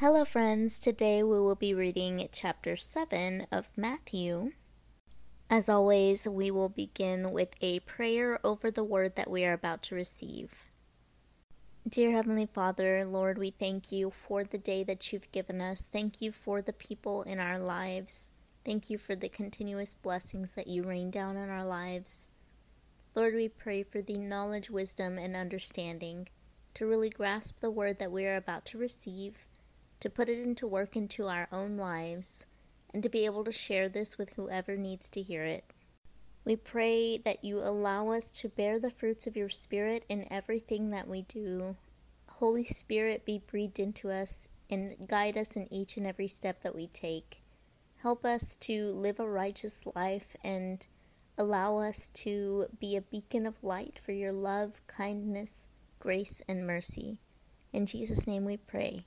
Hello, friends. Today we will be reading chapter 7 of Matthew. As always, we will begin with a prayer over the word that we are about to receive. Dear Heavenly Father, Lord, we thank you for the day that you've given us. Thank you for the people in our lives. Thank you for the continuous blessings that you rain down in our lives. Lord, we pray for the knowledge, wisdom, and understanding to really grasp the word that we are about to receive, to put it into work into our own lives, and to be able to share this with whoever needs to hear it. We pray that you allow us to bear the fruits of your Spirit in everything that we do. Holy Spirit, be breathed into us and guide us in each and every step that we take. Help us to live a righteous life and allow us to be a beacon of light for your love, kindness, grace, and mercy. In Jesus' name we pray.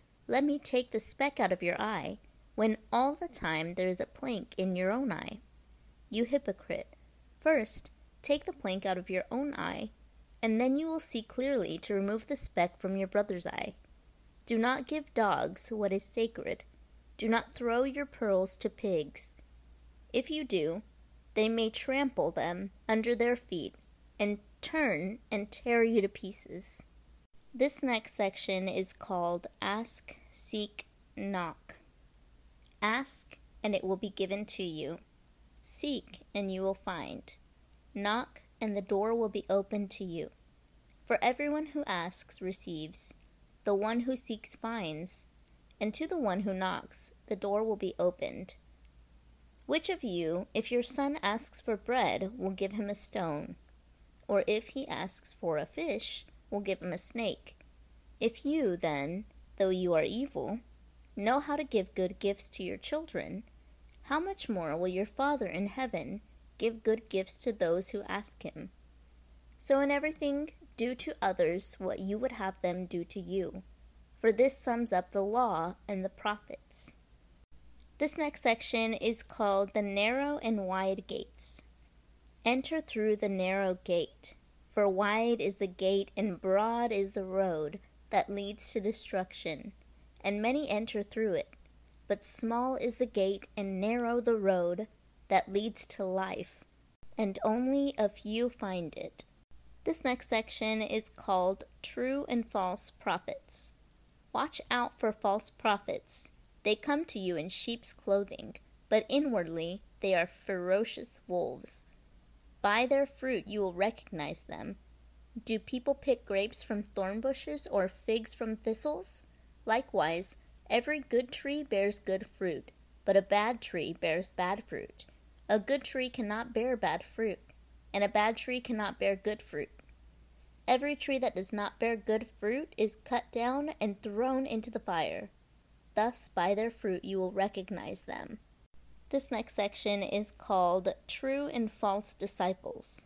Let me take the speck out of your eye, when all the time there is a plank in your own eye? You hypocrite! First, Take the plank out of your own eye, and then you will see clearly to remove the speck from your brother's eye. Do not give dogs what is sacred. Do not throw your pearls to pigs. If you do, they may trample them under their feet and turn and tear you to pieces. This next section is called Ask, Seek, Knock. Ask, and it will be given to you. Seek, and you will find. Knock, and the door will be opened to you. For everyone who asks receives, the one who seeks finds, and to the one who knocks the door will be opened. Which of you, if your son asks for bread, will give him a stone? Or if he asks for a fish, will give him a snake? If you, then, though you are evil, know how to give good gifts to your children, how much more will your Father in heaven give good gifts to those who ask him. So in everything, do to others what you would have them do to you, for this sums up the law and the prophets. This next section is called the narrow and wide gates. Enter through the narrow gate, for wide is the gate and broad is the road that leads to destruction, and many enter through it. But small is the gate and narrow the road that leads to life, and only a few find it. This next section is called True and False Prophets. Watch out for false prophets. They come to you in sheep's clothing, but inwardly they are ferocious wolves. By their fruit you will recognize them. Do people pick grapes from thorn bushes or figs from thistles? Likewise, every good tree bears good fruit, but a bad tree bears bad fruit. A good tree cannot bear bad fruit, and a bad tree cannot bear good fruit. Every tree that does not bear good fruit is cut down and thrown into the fire. Thus, by their fruit, you will recognize them. This next section is called True and False Disciples.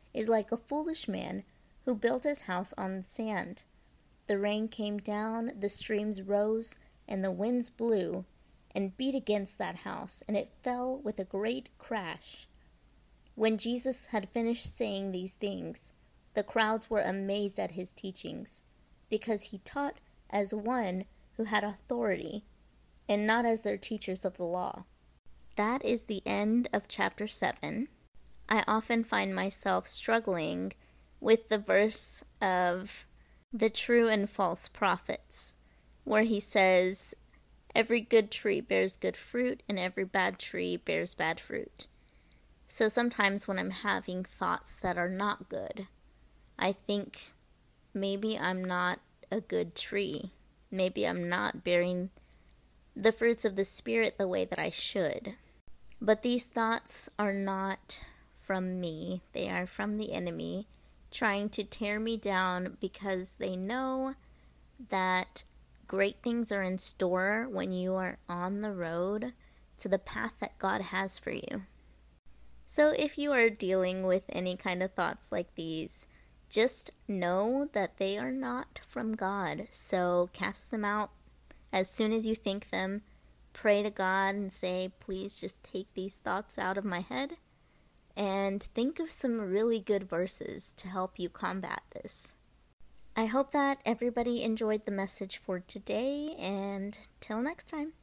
is like a foolish man who built his house on sand. The rain came down, the streams rose, and the winds blew and beat against that house, and it fell with a great crash. When Jesus had finished saying these things, the crowds were amazed at his teachings, because he taught as one who had authority, and not as their teachers of the law. That is the end of chapter 7. I often find myself struggling with the verse of the true and false prophets, where he says, Every good tree bears good fruit, and every bad tree bears bad fruit. So sometimes when I'm having thoughts that are not good, I think maybe I'm not a good tree. Maybe I'm not bearing the fruits of the Spirit the way that I should. But these thoughts are not from me, they are from the enemy trying to tear me down because they know that great things are in store when you are on the road to the path that God has for you. So, if you are dealing with any kind of thoughts like these, just know that they are not from God. So, cast them out as soon as you think them. Pray to God and say, Please just take these thoughts out of my head and think of some really good verses to help you combat this. I hope that everybody enjoyed the message for today, and till next time.